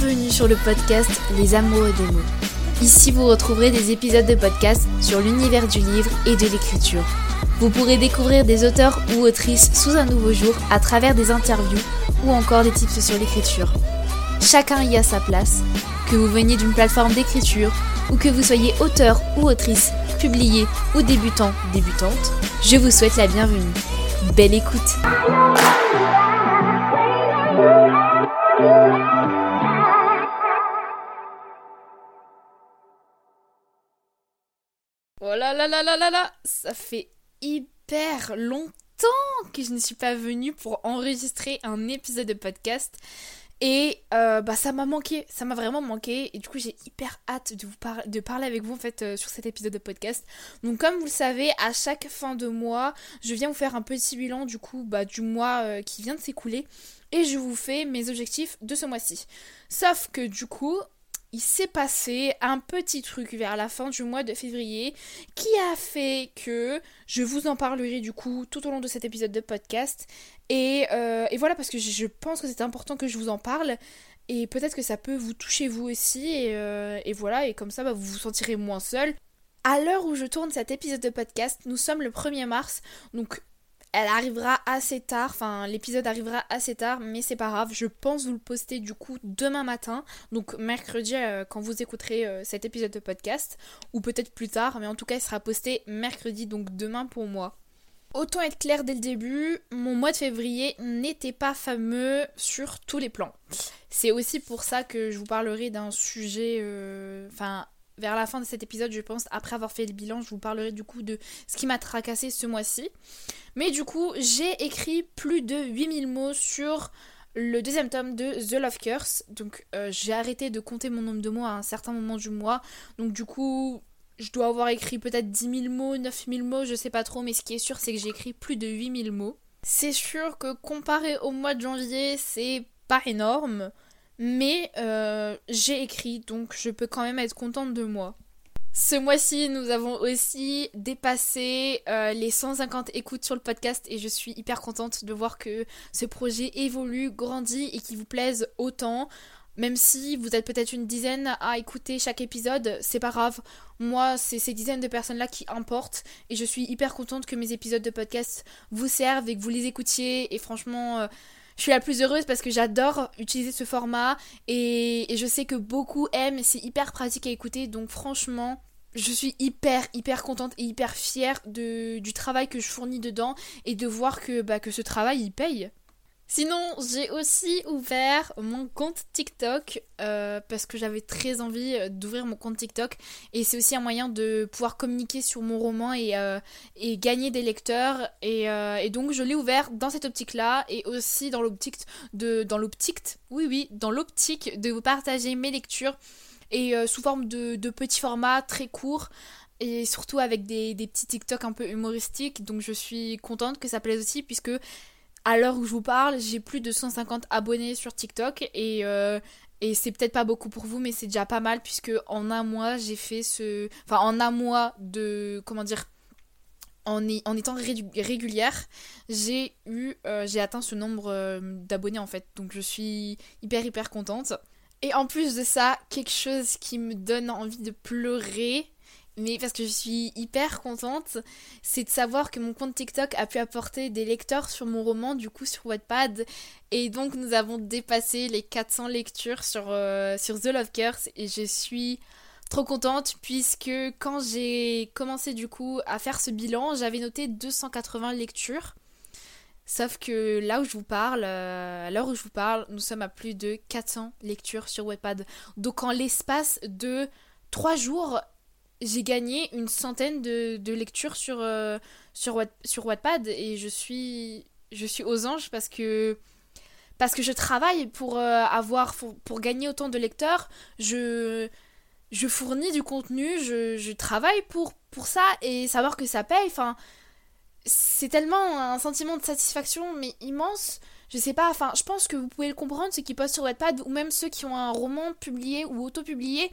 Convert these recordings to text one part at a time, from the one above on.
Bienvenue sur le podcast Les Amoureux des mots. Ici, vous retrouverez des épisodes de podcast sur l'univers du livre et de l'écriture. Vous pourrez découvrir des auteurs ou autrices sous un nouveau jour à travers des interviews ou encore des tips sur l'écriture. Chacun y a sa place. Que vous veniez d'une plateforme d'écriture ou que vous soyez auteur ou autrice, publié ou débutant, débutante, je vous souhaite la bienvenue. Belle écoute là Ça fait hyper longtemps que je ne suis pas venue pour enregistrer un épisode de podcast. Et euh, bah ça m'a manqué, ça m'a vraiment manqué et du coup j'ai hyper hâte de vous de parler avec vous en fait euh, sur cet épisode de podcast. Donc comme vous le savez, à chaque fin de mois, je viens vous faire un petit bilan du coup bah, du mois euh, qui vient de s'écouler et je vous fais mes objectifs de ce mois-ci. Sauf que du coup, il s'est passé un petit truc vers la fin du mois de février qui a fait que je vous en parlerai du coup tout au long de cet épisode de podcast. Et, euh, voilà, parce que je pense que c'est important que je vous en parle. Et peut-être que ça peut vous toucher vous aussi. Et, euh, voilà, et comme ça, bah, vous vous sentirez moins seul. À l'heure où je tourne cet épisode de podcast, nous sommes le 1er mars. Donc elle arrivera assez tard, enfin l'épisode arrivera assez tard, mais c'est pas grave, je pense vous le poster du coup demain matin, donc mercredi euh, quand vous écouterez euh, cet épisode de podcast, ou peut-être plus tard, mais en tout cas il sera posté mercredi, donc demain pour moi. Autant être clair dès le début, mon mois de février n'était pas fameux sur tous les plans. C'est aussi pour ça que je vous parlerai d'un sujet, euh, enfin vers la fin de cet épisode, je pense, après avoir fait le bilan, je vous parlerai du coup de ce qui m'a tracassé ce mois-ci. Mais du coup, j'ai écrit plus de 8000 mots sur le deuxième tome de The Love Curse. Donc euh, j'ai arrêté de compter mon nombre de mots à un certain moment du mois. Donc du coup, je dois avoir écrit peut-être 10 000 mots, 9 000 mots, je sais pas trop. Mais ce qui est sûr, c'est que j'ai écrit plus de 8000 mots. C'est sûr que comparé au mois de janvier, c'est pas énorme. Mais euh, j'ai écrit, donc je peux quand même être contente de moi. Ce mois-ci, nous avons aussi dépassé euh, les 150 écoutes sur le podcast et je suis hyper contente de voir que ce projet évolue, grandit et qu'il vous plaise autant. Même si vous êtes peut-être une dizaine à écouter chaque épisode, c'est pas grave. Moi, c'est ces dizaines de personnes-là qui importent. Et je suis hyper contente que mes épisodes de podcast vous servent et que vous les écoutiez. Et franchement, euh, je suis la plus heureuse parce que j'adore utiliser ce format et, je sais que beaucoup aiment, c'est hyper pratique à écouter, donc franchement, je suis hyper hyper contente et hyper fière du travail que je fournis dedans et de voir que, bah, que ce travail il paye. Sinon, j'ai aussi ouvert mon compte TikTok euh, parce que j'avais très envie euh, d'ouvrir mon compte TikTok. Et c'est aussi un moyen de pouvoir communiquer sur mon roman et, euh, gagner des lecteurs. Et, donc je l'ai ouvert dans cette optique-là et aussi dans l'optique de dans l'optique oui oui dans l'optique de partager mes lectures et sous forme de, de petits formats très courts et surtout avec des, des petits TikTok un peu humoristiques. Donc je suis contente que ça plaise aussi puisque à l'heure où je vous parle, j'ai plus de 150 abonnés sur TikTok et, euh, et c'est peut-être pas beaucoup pour vous, mais c'est déjà pas mal puisque en un mois, j'ai fait ce. Enfin, en un mois de. Comment dire en, en étant régulière, j'ai eu. Euh, j'ai atteint ce nombre euh, d'abonnés en fait. Donc je suis hyper, hyper contente. Et en plus de ça, quelque chose qui me donne envie de pleurer, mais parce que je suis hyper contente, c'est de savoir que mon compte TikTok a pu apporter des lecteurs sur mon roman, du coup sur Wattpad. Et donc nous avons dépassé les 400 lectures sur, euh, sur The Love Curse et je suis trop contente puisque quand j'ai commencé du coup à faire ce bilan, j'avais noté 280 lectures. Sauf que là où je vous parle, euh, à l'heure où je vous parle, nous sommes à plus de 400 lectures sur Wattpad. Donc en l'espace de 3 jours, j'ai gagné une centaine de, lectures sur, euh, sur, sur Wattpad et je suis, je suis aux anges parce que, parce que je travaille pour, euh, avoir, pour, gagner autant de lecteurs. Je, je fournis du contenu, je, travaille pour, pour ça et savoir que ça paye, enfin, c'est tellement un sentiment de satisfaction mais immense. Je sais pas, enfin, je pense que vous pouvez le comprendre, ceux qui postent sur Wattpad ou même ceux qui ont un roman publié ou auto-publié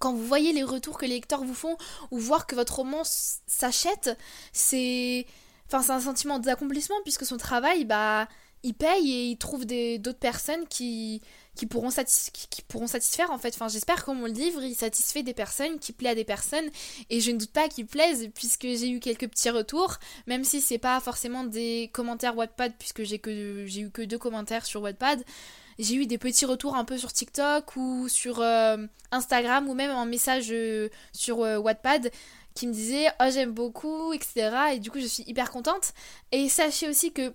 quand vous voyez les retours que les lecteurs vous font ou voir que votre roman s'achète, c'est enfin c'est un sentiment d'accomplissement puisque son travail bah il paye et il trouve d'autres personnes qui qui pourront, qui pourront satisfaire en fait. Enfin, j'espère que mon livre il satisfait des personnes, qui plaît à des personnes, et je ne doute pas qu'il plaise puisque j'ai eu quelques petits retours, même si c'est pas forcément des commentaires Wattpad puisque j'ai eu que deux commentaires sur Wattpad. J'ai eu des petits retours un peu sur TikTok ou sur euh, Instagram ou même un message euh, sur euh, Wattpad qui me disait oh j'aime beaucoup etc et du coup je suis hyper contente. Et sachez aussi que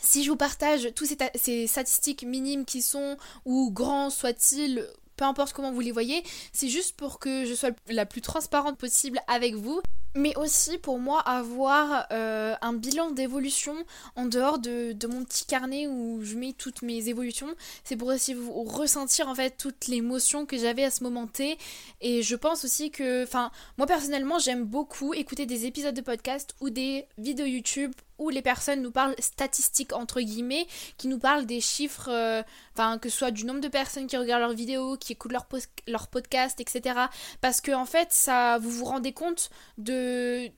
si je vous partage tous ces, statistiques minimes qui sont, ou grands soient-ils, peu importe comment vous les voyez, c'est juste pour que je sois la plus transparente possible avec vous mais aussi pour moi avoir euh, un bilan d'évolution en dehors de, mon petit carnet où je mets toutes mes évolutions. C'est pour aussi vous ressentir en fait toutes les émotions que j'avais à ce moment T. Et je pense aussi que, enfin, moi personnellement, j'aime beaucoup écouter des épisodes de podcast ou des vidéos YouTube où les personnes nous parlent statistiques entre guillemets, qui nous parlent des chiffres, euh, enfin que ce soit du nombre de personnes qui regardent leurs vidéos, qui écoutent leurs leur podcasts, etc. Parce que en fait, ça, vous vous rendez compte de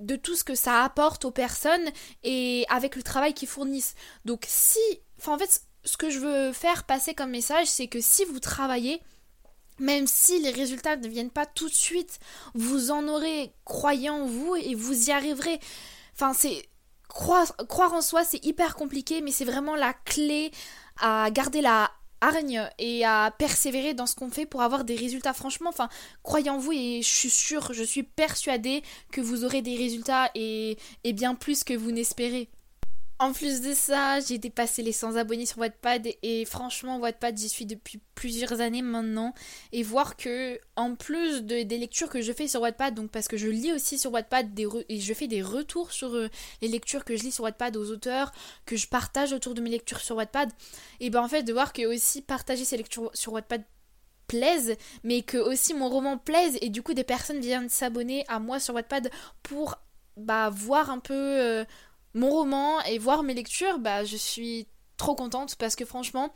de tout ce que ça apporte aux personnes et avec le travail qu'ils fournissent. Donc si, enfin en fait, ce que je veux faire passer comme message, c'est que si vous travaillez, même si les résultats ne viennent pas tout de suite, vous en aurez, croyez en vous et vous y arriverez. Enfin, c'est. Croire, en soi, c'est hyper compliqué, mais c'est vraiment la clé à garder la hargne et à persévérer dans ce qu'on fait pour avoir des résultats. Franchement, enfin, croyez en vous et je suis sûre, je suis persuadée que vous aurez des résultats et, et bien plus que vous n'espérez. En plus de ça, j'ai dépassé les 100 abonnés sur Wattpad et franchement, Wattpad, j'y suis depuis plusieurs années maintenant. Et voir que, en plus de, des lectures que je fais sur Wattpad, donc parce que je lis aussi sur Wattpad et je fais des retours sur euh, les lectures que je lis sur Wattpad aux auteurs, que je partage autour de mes lectures sur Wattpad, et ben en fait, de voir que aussi partager ces lectures sur Wattpad plaise, mais que aussi mon roman plaise et du coup des personnes viennent s'abonner à moi sur Wattpad pour bah voir un peu euh, mon roman et voir mes lectures, bah je suis trop contente parce que franchement,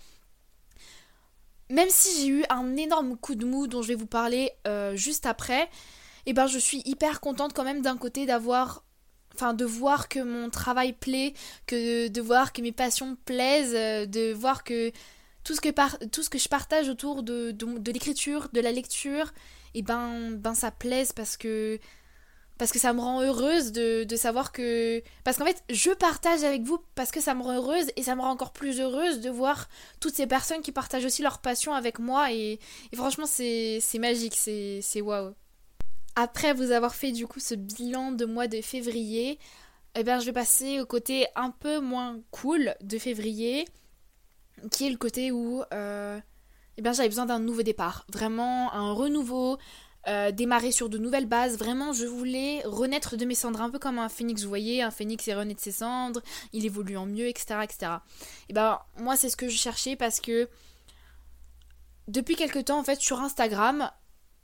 même si j'ai eu un énorme coup de mou dont je vais vous parler euh, juste après, et eh ben je suis hyper contente quand même d'un côté d'avoir enfin de voir que mon travail plaît, que de voir que mes passions plaisent, euh, de voir que tout ce que, par, tout ce que je partage autour de, l'écriture, de la lecture, et eh ben, ben ça plaise parce que parce que ça me rend heureuse de, savoir que... Parce qu'en fait, je partage avec vous parce que ça me rend heureuse et ça me rend encore plus heureuse de voir toutes ces personnes qui partagent aussi leur passion avec moi et, franchement, c'est magique, c'est waouh. Après vous avoir fait du coup ce bilan de mois de février, eh bien je vais passer au côté un peu moins cool de février, qui est le côté où euh, eh bien j'avais besoin d'un nouveau départ, vraiment un renouveau, euh, démarrer sur de nouvelles bases. Vraiment, je voulais renaître de mes cendres, un peu comme un phénix. Vous voyez, un phénix est renaît de ses cendres, il évolue en mieux, etc. etc. Et ben, moi, c'est ce que je cherchais parce que depuis quelque temps, en fait, sur Instagram,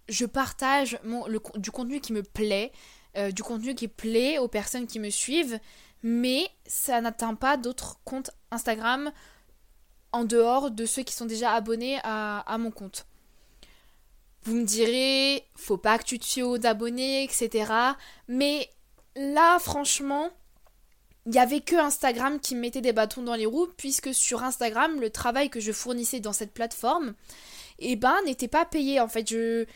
je partage mon, du contenu qui me plaît, euh, du contenu qui plaît aux personnes qui me suivent, mais ça n'atteint pas d'autres comptes Instagram en dehors de ceux qui sont déjà abonnés à mon compte. Vous me direz, faut pas que tu te fies aux abonnés, etc. Mais là, franchement, il n'y avait que Instagram qui me mettait des bâtons dans les roues, puisque sur Instagram, le travail que je fournissais dans cette plateforme, eh ben, n'était pas payé. En fait, je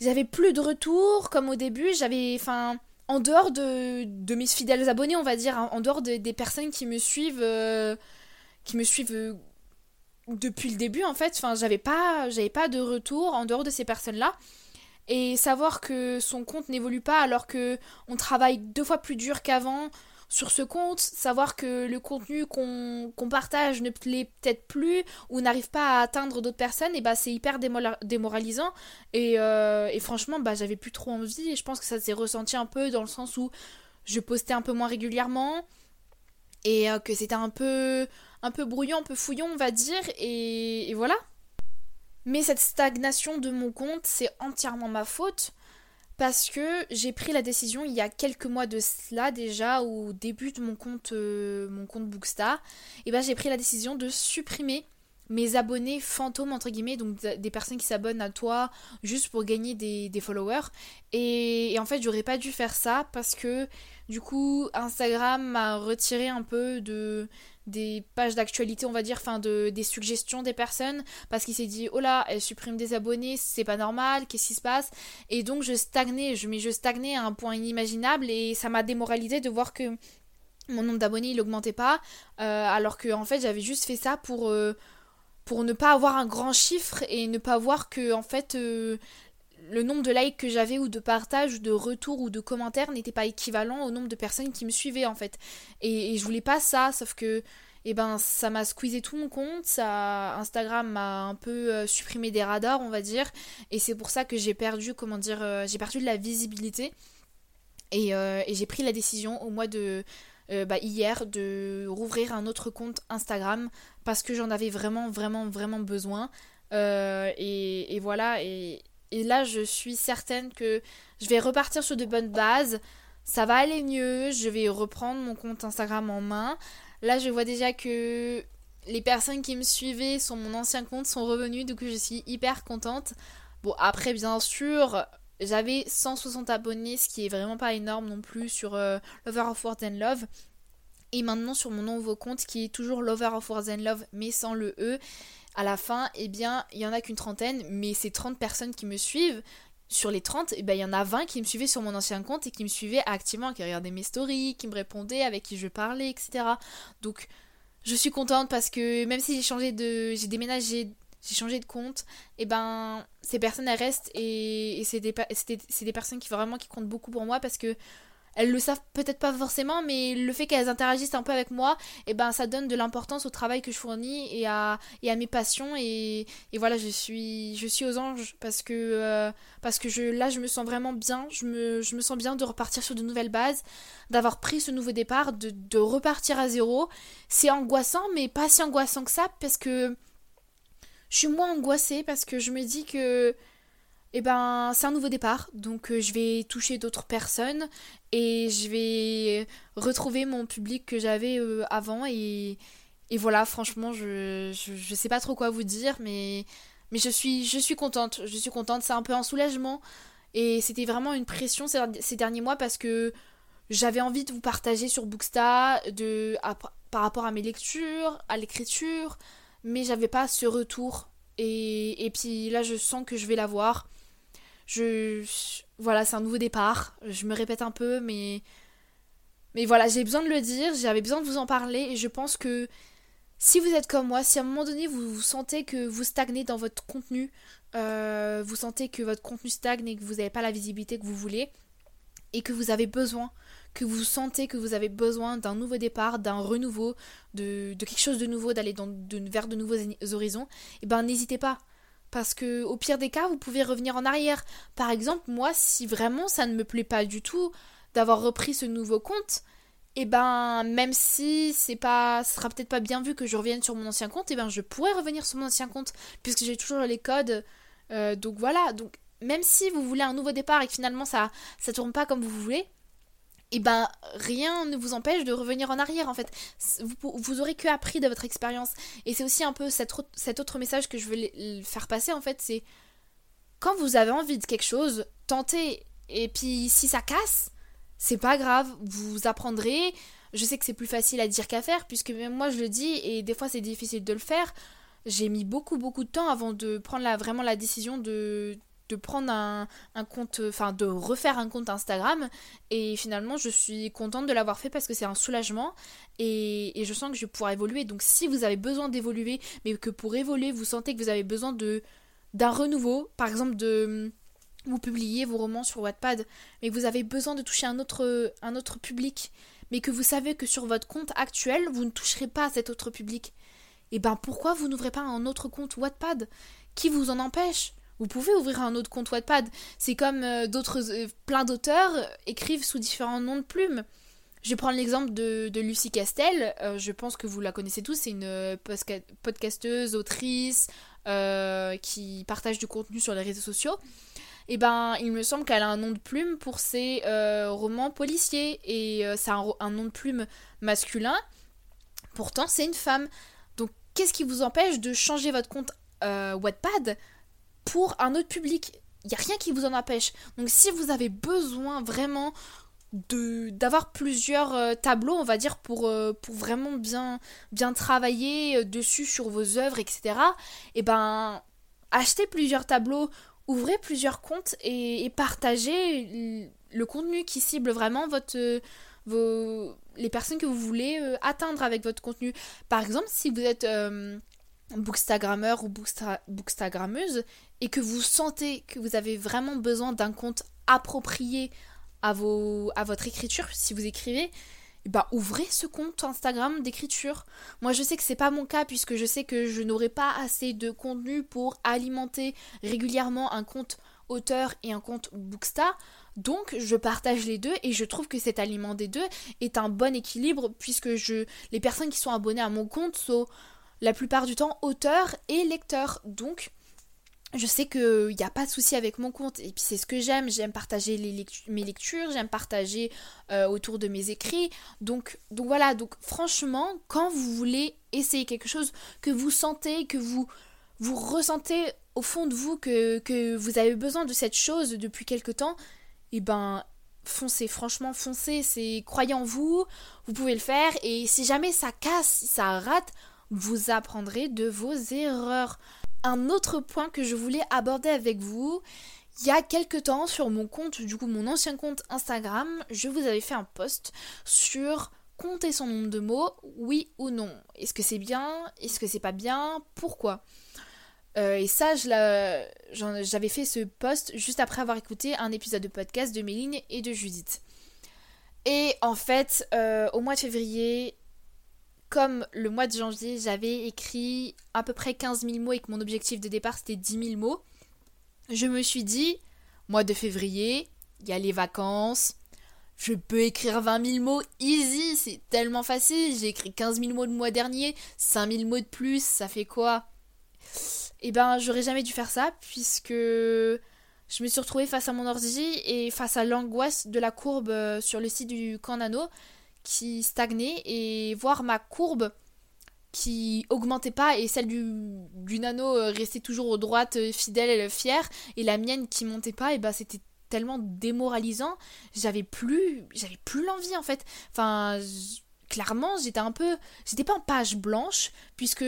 j'avais plus de retours comme au début. J'avais, enfin, en dehors de, de, mes fidèles abonnés, on va dire, hein, en dehors des personnes qui me suivent, euh, qui me suivent euh, depuis le début en fait, enfin j'avais pas j'avais pas de retour en dehors de ces personnes-là et savoir que son compte n'évolue pas alors que on travaille deux fois plus dur qu'avant sur ce compte, savoir que le contenu qu'on partage ne plaît peut-être plus ou n'arrive pas à atteindre d'autres personnes, et bah c'est hyper démoralisant. Et, euh, et franchement, bah j'avais plus trop envie. Et je pense que ça s'est ressenti un peu dans le sens où je postais un peu moins régulièrement et euh, que c'était un peu un peu brouillon, un peu fouillon, on va dire, et, voilà. Mais cette stagnation de mon compte, c'est entièrement ma faute parce que j'ai pris la décision il y a quelques mois de cela déjà au début de mon compte euh, mon compte Bookstar et ben j'ai pris la décision de supprimer mes abonnés fantômes entre guillemets donc des personnes qui s'abonnent à toi juste pour gagner des, followers et, et, en fait j'aurais pas dû faire ça parce que du coup Instagram m'a retiré un peu de des pages d'actualité, on va dire, enfin de, des suggestions des personnes, parce qu'il s'est dit, oh là, elle supprime des abonnés, c'est pas normal, qu'est-ce qui se passe? Et donc je stagnais, mais je stagnais à un point inimaginable, et ça m'a démoralisé de voir que mon nombre d'abonnés, il augmentait pas, euh, alors que en fait j'avais juste fait ça pour... Euh, pour ne pas avoir un grand chiffre et ne pas voir que en fait euh, le nombre de likes que j'avais ou de partages, de retours ou de commentaires n'était pas équivalent au nombre de personnes qui me suivaient en fait. Et, je voulais pas ça, sauf que eh ben ça m'a squeezé tout mon compte, ça Instagram m'a un peu euh, supprimé des radars, on va dire, et c'est pour ça que j'ai perdu comment dire euh, j'ai perdu de la visibilité. Et, euh, et j'ai pris la décision au mois de bah, hier de rouvrir un autre compte Instagram parce que j'en avais vraiment vraiment vraiment besoin. Et, et, voilà et, et là, je suis certaine que je vais repartir sur de bonnes bases. Ça va aller mieux. Je vais reprendre mon compte Instagram en main. Là, je vois déjà que les personnes qui me suivaient sur mon ancien compte sont revenues. Coup, je suis hyper contente. Bon, après, bien sûr, j'avais 160 abonnés, ce qui est vraiment pas énorme non plus sur euh, Lover of Wars and Love. Et maintenant sur mon nouveau compte qui est toujours Lover of Wars and Love mais sans le E, à la fin, eh bien, il y en a qu'une trentaine, mais ces 30 personnes qui me suivent, sur les 30, eh ben, il y en a 20 qui me suivaient sur mon ancien compte et qui me suivaient activement, qui regardaient mes stories, qui me répondaient, avec qui je parlais, etc. Donc, je suis contente parce que même si j'ai changé de. J'ai déménagé, j'ai changé de compte, et eh ben, ces personnes, restent et, et c'est des, des, personnes qui vraiment qui comptent beaucoup pour moi parce que elles le savent peut-être pas forcément, mais le fait qu'elles interagissent un peu avec moi, et eh ben ça donne de l'importance au travail que je fournis et à, mes passions. Et, voilà, je suis, je suis aux anges parce que, euh, parce que je, là, je me sens vraiment bien. Je me, je me sens bien de repartir sur de nouvelles bases, d'avoir pris ce nouveau départ, de, de repartir à zéro. C'est angoissant, mais pas si angoissant que ça parce que je suis moins angoissée parce que je me dis que eh ben c'est un nouveau départ, donc euh, je vais toucher d'autres personnes et je vais retrouver mon public que j'avais euh, avant et, et, voilà, franchement, je, je, sais pas trop quoi vous dire, mais, mais je, suis, je suis contente, je suis contente, c'est un peu un soulagement et c'était vraiment une pression ces, derniers mois parce que j'avais envie de vous partager sur Booksta de, par rapport à mes lectures, à l'écriture, mais j'avais pas ce retour et, et puis là je sens que je vais l'avoir je voilà, c'est un nouveau départ. Je me répète un peu, mais mais voilà, j'ai besoin de le dire, j'avais besoin de vous en parler et je pense que si vous êtes comme moi, si à un moment donné vous, sentez que vous stagnez dans votre contenu, euh, vous sentez que votre contenu stagne et que vous n'avez pas la visibilité que vous voulez, et que vous avez besoin, que vous sentez que vous avez besoin d'un nouveau départ, d'un renouveau, de, quelque chose de nouveau, d'aller vers de nouveaux horizons, et eh ben n'hésitez pas. Parce que au pire des cas, vous pouvez revenir en arrière. Par exemple, moi, si vraiment ça ne me plaît pas du tout d'avoir repris ce nouveau compte, et eh ben même si c'est pas ce sera peut-être pas bien vu que je revienne sur mon ancien compte, et eh ben je pourrais revenir sur mon ancien compte puisque j'ai toujours les codes. Euh, donc voilà, donc même si vous voulez un nouveau départ et que finalement ça ça tourne pas comme vous voulez, et eh ben rien ne vous empêche de revenir en arrière en fait. Vous, aurez que appris de votre expérience. Et c'est aussi un peu cet, autre message que je veux faire passer en fait, c'est quand vous avez envie de quelque chose, tentez. Et puis si ça casse, c'est pas grave, vous apprendrez. Je sais que c'est plus facile à dire qu'à faire, puisque même moi je le dis, et des fois c'est difficile de le faire. J'ai mis beaucoup beaucoup de temps avant de prendre vraiment la décision de, de prendre un, compte, enfin de refaire un compte Instagram. Et finalement, je suis contente de l'avoir fait parce que c'est un soulagement et, je sens que je vais pouvoir évoluer. Donc, si vous avez besoin d'évoluer, mais que pour évoluer, vous sentez que vous avez besoin de d'un renouveau, par exemple de vous publiez vos romans sur Wattpad, mais vous avez besoin de toucher un autre, un autre public, mais que vous savez que sur votre compte actuel, vous ne toucherez pas à cet autre public. Et ben pourquoi vous n'ouvrez pas un autre compte Wattpad? Qui vous en empêche? Vous pouvez ouvrir un autre compte Wattpad. C'est comme euh, d'autres, euh, plein d'auteurs écrivent sous différents noms de plumes. Je vais prendre l'exemple de, Lucie Castel. Euh, je pense que vous la connaissez tous. C'est une podcasteuse, autrice qui partage du contenu sur les réseaux sociaux. Et eh ben, il me semble qu'elle a un nom de plume pour ses romans policiers. Et c'est un, nom de plume masculin. Pourtant, c'est une femme qu'est-ce qui vous empêche de changer votre compte euh, Wattpad? Pour un autre public Il n'y a rien qui vous en empêche. Donc si vous avez besoin vraiment d'avoir plusieurs euh, tableaux on va dire pour, euh, pour vraiment bien bien travailler euh, dessus sur vos œuvres etc et ben achetez plusieurs tableaux ouvrez plusieurs comptes et, et partagez le contenu qui cible vraiment votre vos les personnes que vous voulez atteindre avec votre contenu par exemple si vous êtes bookstagrammeur ou bookstagrammeuse et que vous sentez que vous avez vraiment besoin d'un compte approprié à, votre écriture, si vous écrivez, bah ouvrez ce compte Instagram d'écriture. Moi je sais que c'est pas mon cas puisque je sais que je n'aurai pas assez de contenu pour alimenter régulièrement un compte auteur et un compte Booksta. Donc je partage les deux et je trouve que cet aliment des deux est un bon équilibre puisque je les personnes qui sont abonnées à mon compte sont la plupart du temps auteurs et lecteurs. Donc je sais qu'il n'y a pas de souci avec mon compte. Et puis c'est ce que j'aime. J'aime partager mes lectures, j'aime partager euh, autour de mes écrits. Donc, donc voilà, donc franchement, quand vous voulez essayer quelque chose que vous sentez, que vous, vous ressentez au fond de vous que, vous avez besoin de cette chose depuis quelque temps, et eh ben foncez, franchement foncez, c'est croyez en vous, vous pouvez le faire et si jamais ça casse, ça rate, vous apprendrez de vos erreurs un autre point que je voulais aborder avec vous. Il y a quelques temps sur mon compte, du coup mon ancien compte Instagram, je vous avais fait un post sur compter son nombre de mots, oui ou non. Est-ce que c'est bien? Est-ce que c'est pas bien? Pourquoi? Euh, Et ça, j'avais fait ce post juste après avoir écouté un épisode de podcast de Méline et de Judith. Et en fait, euh, au mois de février, comme le mois de janvier, j'avais écrit à peu près 15 000 mots et que mon objectif de départ c'était 10 000 mots, je me suis dit, mois de février, il y a les vacances, je peux écrire 20 000 mots easy, c'est tellement facile. J'ai écrit 15 000 mots le mois dernier, 5 000 mots de plus, ça fait quoi? Eh ben, j'aurais jamais dû faire ça puisque je me suis retrouvée face à mon ordi et face à l'angoisse de la courbe euh, sur le site du camp qui stagnait et voir ma courbe qui augmentait pas et celle du, du nano euh, restait toujours droite, euh, fidèle, fière et la mienne qui montait pas et bah c'était tellement démoralisant, j'avais plus j'avais plus l'envie en fait. Enfin clairement, j'étais un peu j'étais pas en page blanche puisque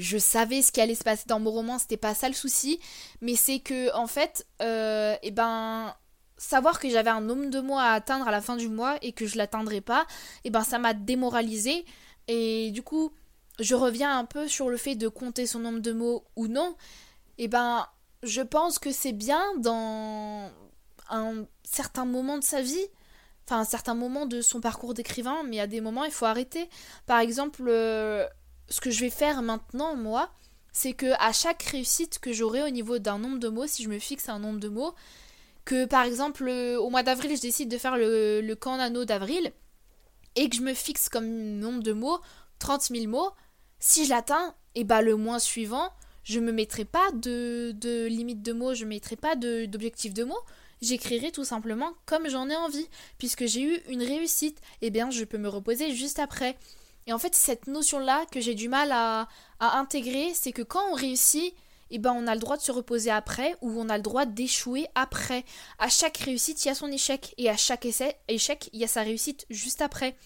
je savais ce qui allait se passer dans mon roman, c'était pas ça le souci, mais c'est que en fait, euh, et ben savoir que j'avais un nombre de mois à atteindre à la fin du mois et que je l'atteindrais pas, et eh ben ça m'a démoralisé et du coup je reviens un peu sur le fait de compter son nombre de mots ou non. Et eh ben je pense que c'est bien dans un certain moment de sa vie, enfin un certain moment de son parcours d'écrivain, mais à des moments il faut arrêter. Par exemple, euh, ce que je vais faire maintenant moi, c'est que à chaque réussite que j'aurai au niveau d'un nombre de mots, si je me fixe un nombre de mots, que par exemple au mois d'avril je décide de faire le, le camp nano d'avril et que je me fixe comme nombre de mots 30 000 mots, si je l'atteins, et bah le mois suivant, je me mettrai pas de, de limite de mots, je mettrai pas d'objectif de, mots, j'écrirai tout simplement comme j'en ai envie, puisque j'ai eu une réussite, et eh bien je peux me reposer juste après. Et en fait, cette notion-là que j'ai du mal à, à intégrer, c'est que quand on réussit, eh ben on a le droit de se reposer après ou on a le droit d'échouer après. À chaque réussite, il y a son échec et à chaque échec, il y a sa réussite juste après.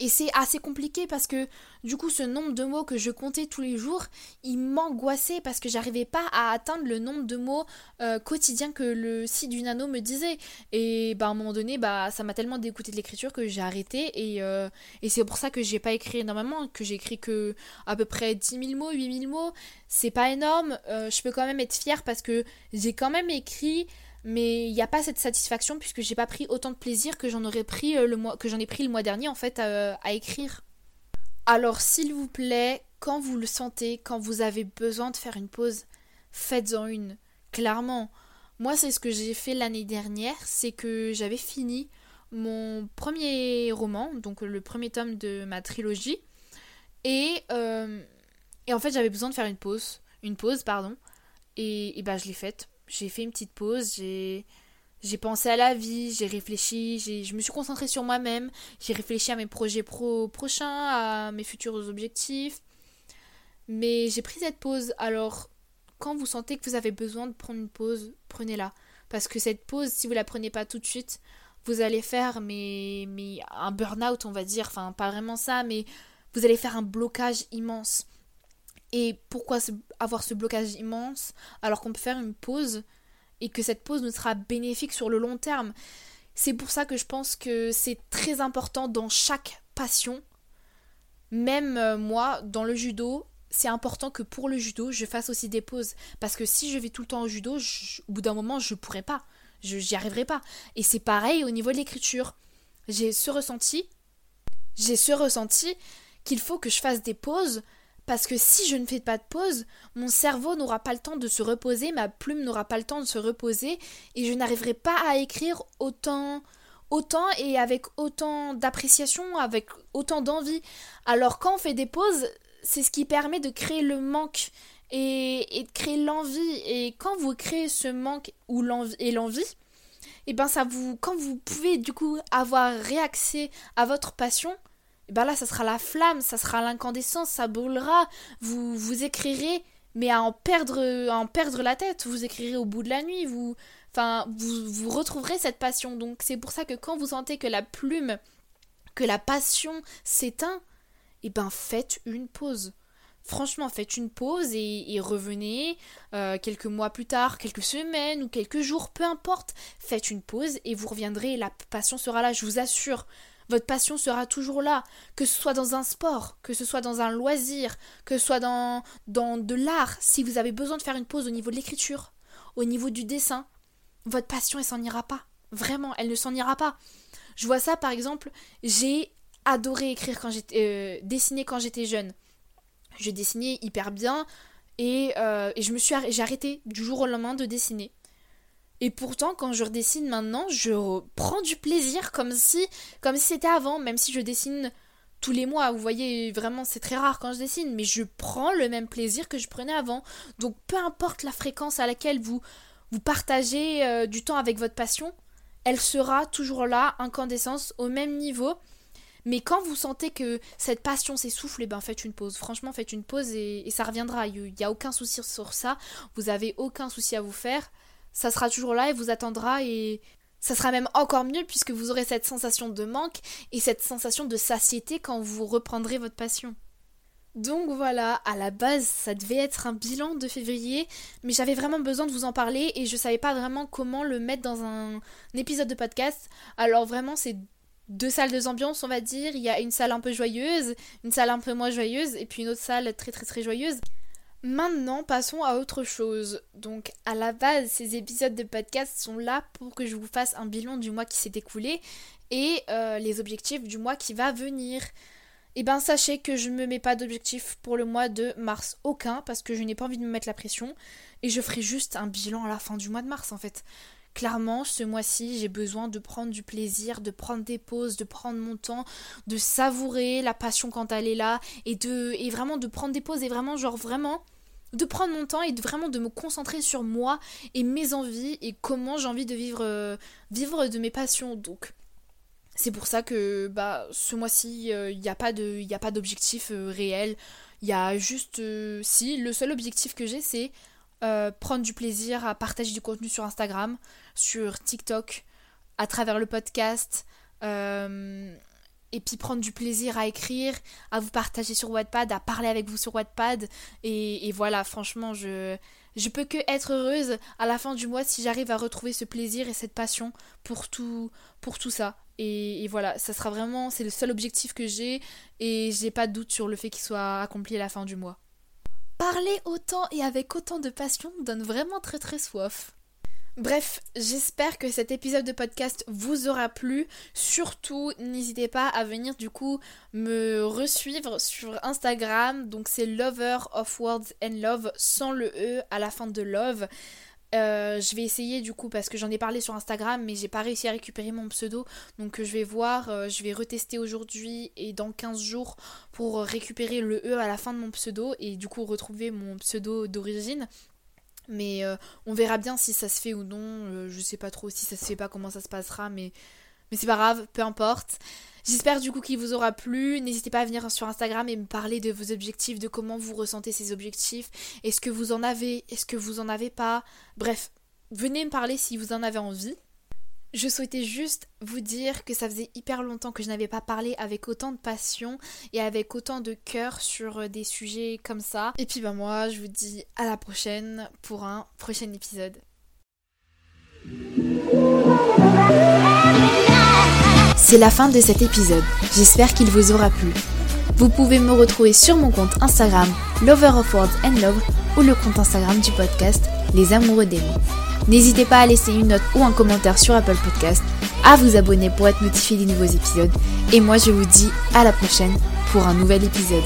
Et c'est assez compliqué parce que du coup ce nombre de mots que je comptais tous les jours, il m'angoissait parce que j'arrivais pas à atteindre le nombre de mots euh, quotidiens que le site du nano me disait. Et bah à un moment donné, bah ça m'a tellement dégoûté de l'écriture que j'ai arrêté et, euh, et c'est pour ça que j'ai pas écrit énormément, que j'ai écrit que à peu près 10 000 mots, 8 000 mots. C'est pas énorme, euh, je peux quand même être fière parce que j'ai quand même écrit mais il n'y a pas cette satisfaction puisque j'ai pas pris autant de plaisir que j'en aurais pris euh, le mois que j'en ai pris le mois dernier en fait à, écrire. Alors s'il vous plaît, quand vous le sentez, quand vous avez besoin de faire une pause, faites-en une. Clairement. Moi c'est ce que j'ai fait l'année dernière, c'est que j'avais fini mon premier roman, donc le premier tome de ma trilogie, et, euh, en fait j'avais besoin de faire une pause, une pause pardon, et, et bah je l'ai faite j'ai fait une petite pause, j'ai pensé à la vie, j'ai réfléchi, je me suis concentrée sur moi-même, j'ai réfléchi à mes projets pro prochains, à mes futurs objectifs. Mais j'ai pris cette pause. Alors, quand vous sentez que vous avez besoin de prendre une pause, prenez-la. Parce que cette pause, si vous la prenez pas tout de suite, vous allez faire mais, mais un burn-out, on va dire. Enfin, pas vraiment ça, mais vous allez faire un blocage immense. Et pourquoi avoir ce blocage immense alors qu'on peut faire une pause et que cette pause nous sera bénéfique sur le long terme. C'est pour ça que je pense que c'est très important dans chaque passion. Même euh, moi, dans le judo, c'est important que pour le judo, je fasse aussi des pauses. Parce que si je vais tout le temps au judo, au bout d'un moment, je pourrai pas. Je n'y arriverai pas. Et c'est pareil au niveau de l'écriture. J'ai ce ressenti. J'ai ce ressenti qu'il faut que je fasse des pauses parce que si je ne fais pas de pause, mon cerveau n'aura pas le temps de se reposer, ma plume n'aura pas le temps de se reposer, et je n'arriverai pas à écrire autant, autant et avec autant d'appréciation, avec autant d'envie. Alors quand on fait des pauses, c'est ce qui permet de créer le manque et, de créer l'envie. Et quand vous créez ce manque ou l'envie et l'envie, et eh ben ça vous, quand vous pouvez du coup avoir réaccès à votre passion, ben là ça sera la flamme, ça sera l'incandescence, ça brûlera, vous vous écrirez mais à en perdre en perdre la tête, vous écrirez au bout de la nuit, vous enfin vous, vous retrouverez cette passion. Donc c'est pour ça que quand vous sentez que la plume que la passion s'éteint, et ben faites une pause. Franchement, faites une pause et, revenez euh, quelques mois plus tard, quelques semaines ou quelques jours, peu importe. Faites une pause et vous reviendrez. La passion sera là, je vous assure. Votre passion sera toujours là, que ce soit dans un sport, que ce soit dans un loisir, que ce soit dans, dans de l'art. Si vous avez besoin de faire une pause au niveau de l'écriture, au niveau du dessin, votre passion, elle s'en ira pas. Vraiment, elle ne s'en ira pas. Je vois ça par exemple, j'ai adoré écrire quand j'étais euh, dessiner quand j'étais jeune. Je dessinais hyper bien et, euh, et je me suis j'ai arrêté du jour au lendemain de dessiner. Et pourtant, quand je redessine maintenant, je prends du plaisir comme si, comme si c'était avant, même si je dessine tous les mois. Vous voyez, vraiment, c'est très rare quand je dessine, mais je prends le même plaisir que je prenais avant. Donc, peu importe la fréquence à laquelle vous, vous partagez euh, du temps avec votre passion, elle sera toujours là, incandescence, au même niveau. Mais quand vous sentez que cette passion s'essouffle, et eh ben faites une pause. Franchement, faites une pause et, et ça reviendra. Il n'y a aucun souci sur ça. Vous avez aucun souci à vous faire ça sera toujours là et vous attendra et ça sera même encore mieux puisque vous aurez cette sensation de manque et cette sensation de satiété quand vous reprendrez votre passion. Donc voilà, à la base, ça devait être un bilan de février, mais j'avais vraiment besoin de vous en parler et je savais pas vraiment comment le mettre dans un épisode de podcast. Alors vraiment, c'est deux salles de ambiance, on va dire. Il y a une salle un peu joyeuse, une salle un peu moins joyeuse, et puis une autre salle très très très joyeuse. Maintenant, passons à autre chose. Donc, à la base, ces épisodes de podcast sont là pour que je vous fasse un bilan du mois qui s'est écoulé et euh, les objectifs du mois qui va venir. Et eh ben, sachez que je ne me mets pas d'objectif pour le mois de mars, aucun, parce que je n'ai pas envie de me mettre la pression. Et je ferai juste un bilan à la fin du mois de mars, en fait. Clairement, ce mois-ci, j'ai besoin de prendre du plaisir, de prendre des pauses, de prendre mon temps, de savourer la passion quand elle est là, et de et vraiment de prendre des pauses et vraiment genre vraiment de prendre mon temps et de vraiment de me concentrer sur moi et mes envies et comment j'ai envie de vivre, euh, vivre de mes passions. Donc, c'est pour ça que bah, ce mois-ci, il euh, n'y a pas d'objectif euh, réel. Il y a juste. si, le seul objectif que j'ai, c'est prendre du plaisir à partager du contenu sur Instagram, sur TikTok, à travers le podcast et puis prendre du plaisir à écrire, à vous partager sur Wattpad, à parler avec vous sur Wattpad. Et, voilà, franchement, je, je peux que être heureuse à la fin du mois si j'arrive à retrouver ce plaisir et cette passion pour tout, pour tout ça. Et, voilà, ça sera vraiment, c'est le seul objectif que j'ai et j'ai pas de doute sur le fait qu'il soit accompli à la fin du mois. Parler autant et avec autant de passion donne vraiment très très soif. Bref, j'espère que cet épisode de podcast vous aura plu. Surtout, n'hésitez pas à venir du coup me resuivre sur Instagram. Donc c'est Lover of Words and Love sans le E à la fin de Love. Euh, je vais essayer du coup parce que j'en ai parlé sur Instagram mais j'ai pas réussi à récupérer mon pseudo donc je vais voir, euh, je vais retester aujourd'hui et dans 15 jours pour récupérer le E à la fin de mon pseudo et du coup retrouver mon pseudo d'origine Mais euh, on verra bien si ça se fait ou non. Euh, je sais pas trop si ça se fait pas, comment ça se passera, mais, mais c'est pas grave, peu importe. J'espère du coup qu'il vous aura plu. N'hésitez pas à venir sur Instagram et me parler de vos objectifs, de comment vous ressentez ces objectifs. Est-ce que vous en avez Est-ce que vous en avez pas? Bref, venez me parler si vous en avez envie. Je souhaitais juste vous dire que ça faisait hyper longtemps que je n'avais pas parlé avec autant de passion et avec autant de cœur sur euh, des sujets comme ça. Et puis ben moi, je vous dis à la prochaine pour un prochain épisode. C'est la fin de cet épisode. J'espère qu'il vous aura plu. Vous pouvez me retrouver sur mon compte Instagram Lover of Words and Love ou le compte Instagram du podcast Les Amoureux des mots. N'hésitez pas à laisser une note ou un commentaire sur Apple Podcast, à vous abonner pour être notifié des nouveaux épisodes. Et moi je vous dis à la prochaine pour un nouvel épisode.